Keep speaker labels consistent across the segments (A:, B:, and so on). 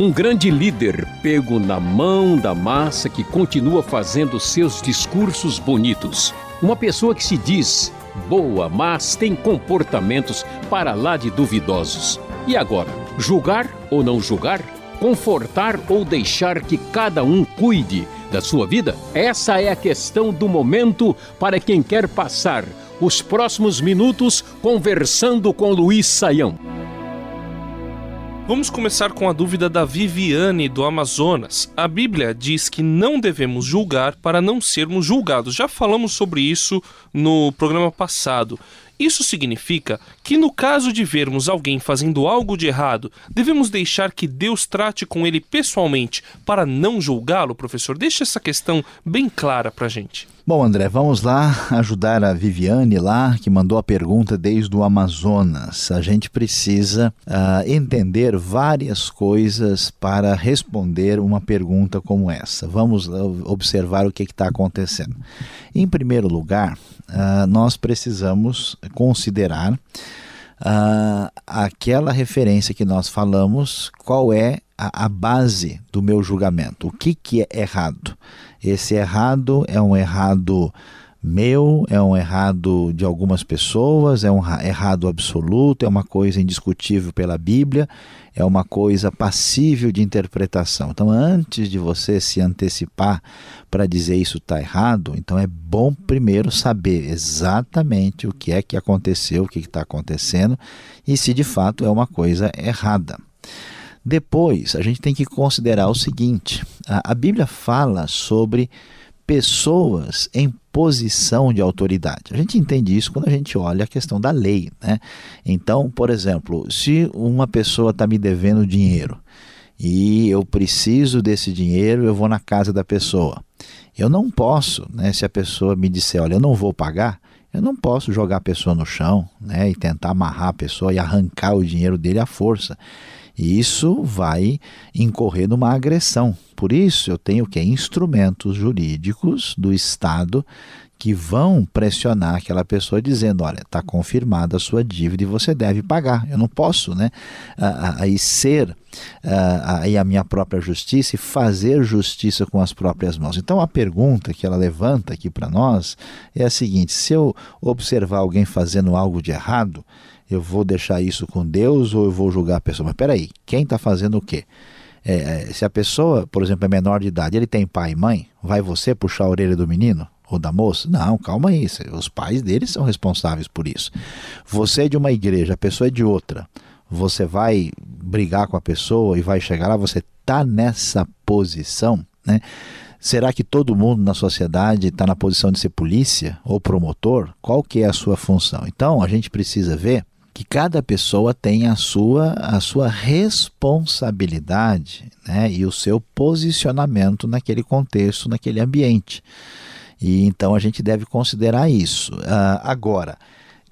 A: Um grande líder pego na mão da massa que continua fazendo seus discursos bonitos. Uma pessoa que se diz boa, mas tem comportamentos para lá de duvidosos. E agora, julgar ou não julgar? Confortar ou deixar que cada um cuide da sua vida? Essa é a questão do momento para quem quer passar os próximos minutos conversando com Luiz Saião.
B: Vamos começar com a dúvida da Viviane do Amazonas. A Bíblia diz que não devemos julgar para não sermos julgados. Já falamos sobre isso no programa passado. Isso significa que, no caso de vermos alguém fazendo algo de errado, devemos deixar que Deus trate com ele pessoalmente para não julgá-lo, professor? Deixe essa questão bem clara para a gente.
C: Bom, André, vamos lá ajudar a Viviane lá, que mandou a pergunta desde o Amazonas. A gente precisa uh, entender várias coisas para responder uma pergunta como essa. Vamos observar o que está acontecendo. Em primeiro lugar, uh, nós precisamos considerar uh, aquela referência que nós falamos, qual é a, a, base do meu julgamento, o que, que é errado. Esse errado é um errado meu, é um errado de algumas pessoas, é um errado absoluto, é uma coisa indiscutível pela Bíblia, é uma coisa passível de interpretação. Então, antes de você se antecipar para dizer isso está errado, então é bom primeiro saber exatamente o que é que aconteceu, o que está acontecendo e se de fato é uma coisa errada. Depois, a gente tem que considerar o seguinte: a, Bíblia fala sobre pessoas em posição de autoridade. A gente entende isso quando a gente olha a questão da lei. Né? Então, por exemplo, se uma pessoa está me devendo dinheiro e eu preciso desse dinheiro, eu vou na casa da pessoa. Eu não posso, né, se a pessoa me disser, olha, eu não vou pagar, eu não posso jogar a pessoa no chão né, e tentar amarrar a pessoa e arrancar o dinheiro dele à força. E isso vai incorrer numa agressão. Por isso, eu tenho que instrumentos jurídicos do Estado que vão pressionar aquela pessoa dizendo, olha, está confirmada a sua dívida e você deve pagar. Eu não posso, né, aí ser aí a minha própria justiça e fazer justiça com as próprias mãos. Então a pergunta que ela levanta aqui para nós é a seguinte: se eu observar alguém fazendo algo de errado, eu vou deixar isso com Deus ou eu vou julgar a pessoa? Mas peraí, quem está fazendo o quê? É, é, se a pessoa, por exemplo, é menor de idade, ele tem pai e mãe, vai você puxar a orelha do menino ou da moça? Não, calma aí, os pais deles são responsáveis por isso. Você é de uma igreja, a pessoa é de outra. Você vai brigar com a pessoa e vai chegar lá, você está nessa posição, né? Será que todo mundo na sociedade está na posição de ser polícia ou promotor? Qual que é a sua função? Então, a gente precisa ver que cada pessoa tem a sua, a sua responsabilidade né, e o seu posicionamento naquele contexto, naquele ambiente. E então a gente deve considerar isso. Uh, agora,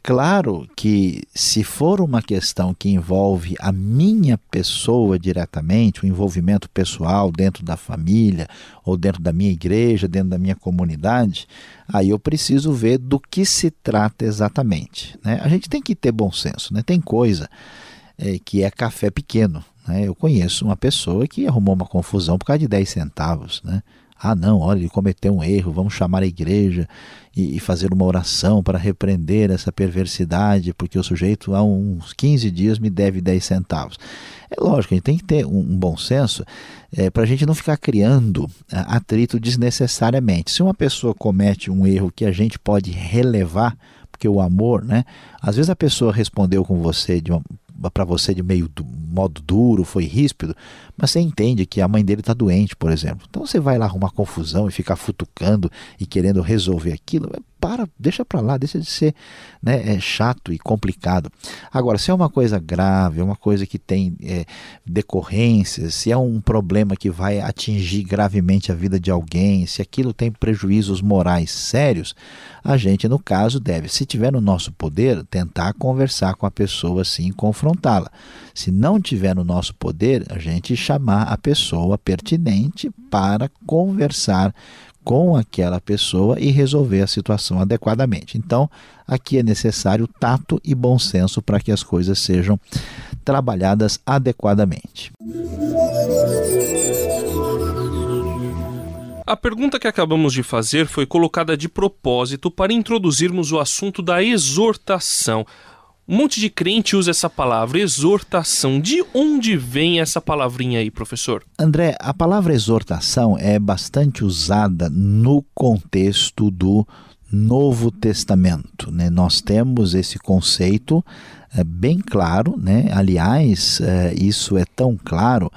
C: Claro que, se for uma questão que envolve a minha pessoa diretamente, o envolvimento pessoal dentro da família, ou dentro da minha igreja, dentro da minha comunidade, aí eu preciso ver do que se trata exatamente. Né? A gente tem que ter bom senso, né? tem coisa é, que é café pequeno. Né? Eu conheço uma pessoa que arrumou uma confusão por causa de 10 centavos. Né? Ah, não, olha, ele cometeu um erro, vamos chamar a igreja e, e, fazer uma oração para repreender essa perversidade, porque o sujeito há uns 15 dias me deve 10 centavos. É lógico, a gente tem que ter um, um bom senso é, para a gente não ficar criando atrito desnecessariamente. Se uma pessoa comete um erro que a gente pode relevar, porque o amor, né? Às vezes a pessoa respondeu com você de uma para você de meio do, modo duro, foi ríspido, mas você entende que a mãe dele está doente, por exemplo. Então você vai lá arrumar confusão e ficar futucando e querendo resolver aquilo para, deixa para lá, deixa de ser né, é chato e complicado. Agora, se é uma coisa grave, é uma coisa que tem é, decorrências, se é um problema que vai atingir gravemente a vida de alguém, se aquilo tem prejuízos morais sérios, a gente, no caso, deve, se tiver no nosso poder, tentar conversar com a pessoa assim, confrontá-la. Se não tiver no nosso poder, a gente chamar a pessoa pertinente para conversar com aquela pessoa e resolver a situação adequadamente. Então, aqui é necessário tato e bom senso para que as coisas sejam trabalhadas adequadamente.
B: A pergunta que acabamos de fazer foi colocada de propósito para introduzirmos o assunto da exortação. Um monte de crente usa essa palavra, exortação. De onde vem essa palavrinha aí, professor?
C: André, a palavra exortação é bastante usada no contexto do Novo Testamento. Né? Nós temos esse conceito é, bem claro, né? aliás, é, isso é tão claro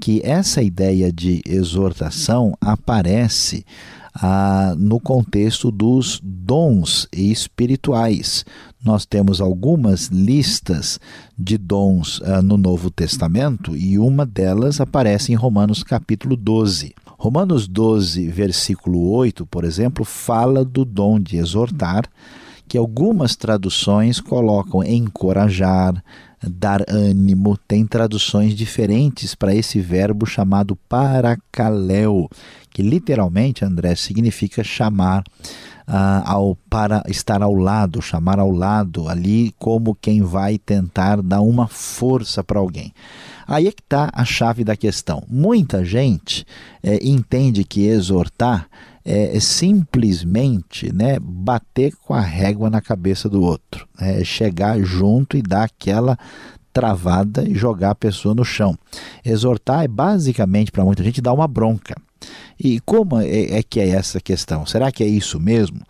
C: que essa ideia de exortação aparece ah, no contexto dos dons espirituais. Nós temos algumas listas de dons ah, no Novo Testamento e uma delas aparece em Romanos capítulo 12. Romanos 12, versículo 8, por exemplo, fala do dom de exortar, que algumas traduções colocam encorajar, dar ânimo, tem traduções diferentes para esse verbo chamado paracaléu, que literalmente, André, significa chamar uh, ao, para estar ao lado, chamar ao lado, ali como quem vai tentar dar uma força para alguém. Aí é que está a chave da questão. Muita gente é, entende que exortar é, é, simplesmente né, bater com a régua na cabeça do outro, é chegar junto e dar aquela travada e jogar a pessoa no chão. Exortar é basicamente para muita gente dar uma bronca. E como é, é que é essa questão? Será que é isso mesmo?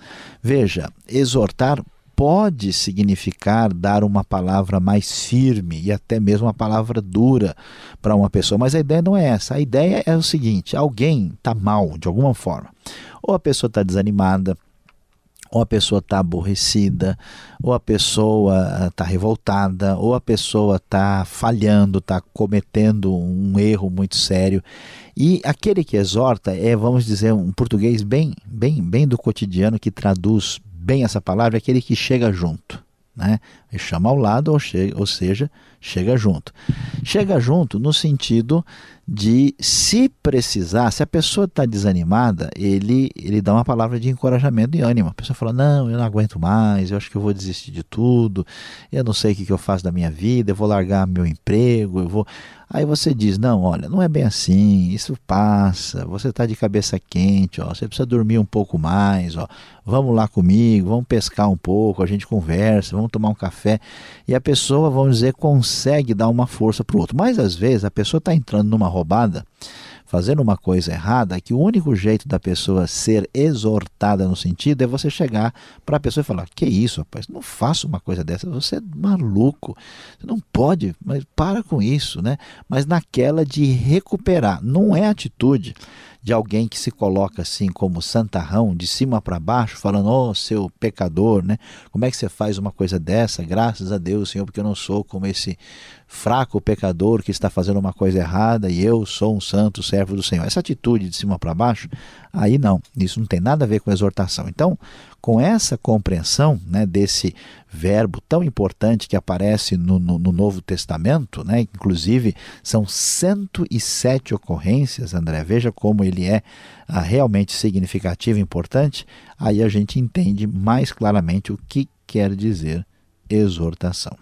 C: Veja, exortar pode significar dar uma palavra mais firme e até mesmo uma palavra dura para uma pessoa, mas a ideia não é essa. A ideia é o seguinte: alguém está mal de alguma forma, ou a pessoa está desanimada, ou a pessoa está aborrecida, ou a pessoa está revoltada, ou a pessoa está falhando, está cometendo um erro muito sério. E aquele que exorta é, vamos dizer, um português bem, bem, bem do cotidiano que traduz bem essa palavra, é aquele que chega junto. Né? Chama ao lado, ou, chega, ou seja, chega junto. Chega junto no sentido de, se precisar, se a pessoa está desanimada, ele, ele dá uma palavra de encorajamento e ânimo. A pessoa fala: Não, eu não aguento mais, eu acho que eu vou desistir de tudo, eu não sei o que, que eu faço da minha vida, eu vou largar meu emprego, eu vou. Aí você diz: Não, olha, não é bem assim, isso passa, você está de cabeça quente, ó, você precisa dormir um pouco mais, ó, vamos lá comigo, vamos pescar um pouco, a gente conversa, vamos tomar um café. E a pessoa, vamos dizer, consegue dar uma força para o outro. Mas às vezes a pessoa está entrando numa roubada fazendo uma coisa errada, que o único jeito da pessoa ser exortada no sentido é você chegar para a pessoa e falar: Que isso, rapaz, não faça uma coisa dessa, você é maluco, você não pode, mas para com isso, né? Mas naquela de recuperar, não é atitude de alguém que se coloca assim como santarrão, de cima para baixo, falando, ó, oh, seu pecador, né? Como é que você faz uma coisa dessa? Graças a Deus, Senhor, porque eu não sou como esse fraco pecador que está fazendo uma coisa errada e eu sou um santo servo do Senhor. Essa atitude de cima para baixo, aí não, isso não tem nada a ver com exortação. Então, com essa compreensão né, desse verbo tão importante que aparece no, no, no, Novo Testamento, né, inclusive são 107 ocorrências, André, veja como ele é ah, realmente significativo e importante, aí a gente entende mais claramente o que quer dizer exortação.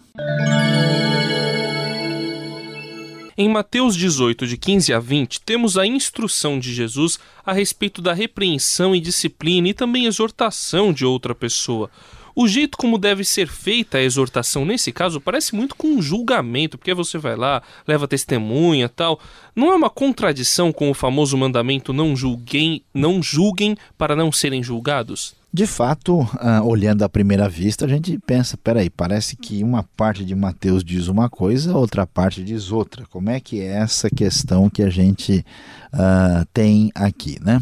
B: Em Mateus 18, de 15 a 20, temos a instrução de Jesus a respeito da repreensão e disciplina e também exortação de outra pessoa. O jeito como deve ser feita a exortação nesse caso parece muito com um julgamento, porque você vai lá, leva testemunha tal. Não é uma contradição com o famoso mandamento não julguem, não julguem para não serem julgados?
C: De fato, uh, olhando à primeira vista, a gente pensa, peraí, parece que uma parte de Mateus diz uma coisa, outra parte diz outra. Como é que é essa questão que a gente uh, tem aqui, né?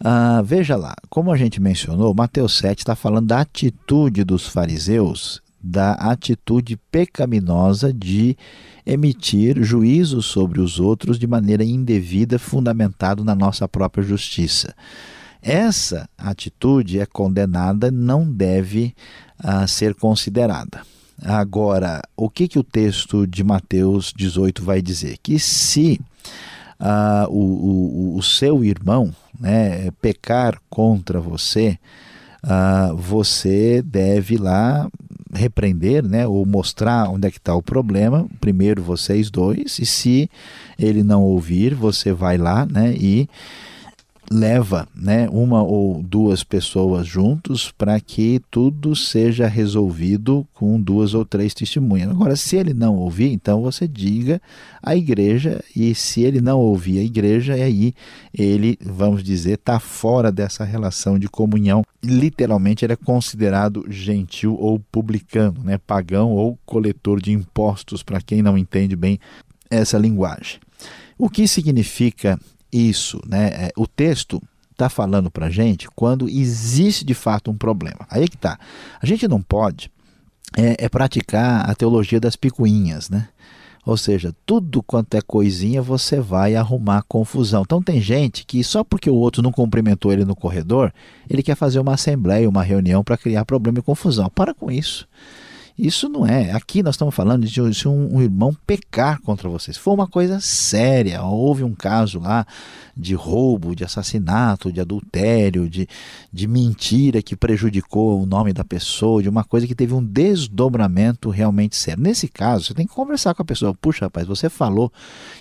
C: Uh, veja lá, como a gente mencionou, Mateus 7 está falando da atitude dos fariseus, da atitude pecaminosa de emitir juízo sobre os outros de maneira indevida, fundamentado na nossa própria justiça. Essa atitude é condenada, não deve uh, ser considerada. Agora, o que, que o texto de Mateus 18 vai dizer? Que se ah, o, o, o, seu irmão né, pecar contra você, ah, você deve lá repreender, né, ou mostrar onde é que está o problema, primeiro vocês dois, e se ele não ouvir, você vai lá né, e leva né, uma ou duas pessoas juntos para que tudo seja resolvido com duas ou três testemunhas. Agora, se ele não ouvir, então você diga à igreja, e se ele não ouvir a igreja, aí ele, vamos dizer, está fora dessa relação de comunhão. Literalmente, ele é considerado gentil ou publicano, né, pagão ou coletor de impostos, para quem não entende bem essa linguagem. O que significa isso, né? É, o texto está falando para gente quando existe de fato um problema. Aí que tá. A gente não pode é, é praticar a teologia das picuinhas, né? Ou seja, tudo quanto é coisinha você vai arrumar confusão. Então tem gente que só porque o outro não cumprimentou ele no corredor, ele quer fazer uma assembleia, uma reunião para criar problema e confusão. Para com isso. Isso não é. Aqui nós estamos falando de se um, um, irmão pecar contra vocês. Foi uma coisa séria. Houve um caso lá de roubo, de assassinato, de adultério, de, de mentira que prejudicou o nome da pessoa, de uma coisa que teve um desdobramento realmente sério. Nesse caso, você tem que conversar com a pessoa. Puxa, rapaz, você falou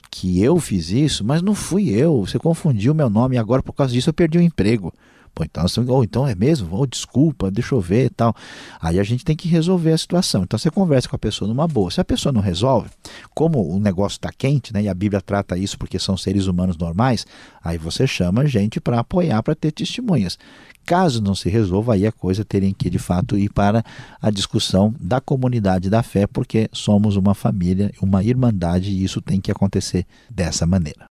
C: que eu fiz isso, mas não fui eu. Você confundiu meu nome e agora por causa disso eu perdi o emprego. Pô, então, ou então é mesmo? Oh, desculpa, deixa eu ver e tal. Aí a gente tem que resolver a situação. Então você conversa com a pessoa numa boa. Se a pessoa não resolve, como o negócio está quente, né, e a Bíblia trata isso porque são seres humanos normais, aí você chama gente para apoiar, para ter testemunhas. Caso não se resolva, aí a coisa teria que de fato ir para a discussão da comunidade da fé, porque somos uma família, uma irmandade e isso tem que acontecer dessa maneira.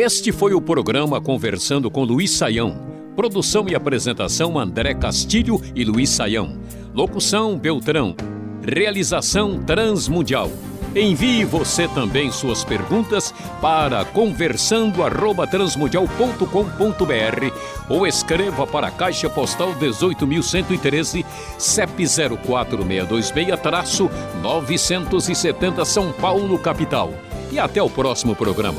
A: Este foi o programa Conversando com Luiz Saião. Produção e apresentação André Castilho e Luiz Saião. Locução Beltrão. Realização Transmundial. Envie você também suas perguntas para conversando@transmundial.com.br ou escreva para a Caixa Postal 18113, CEP 04626-970 São Paulo, capital. E até o próximo programa.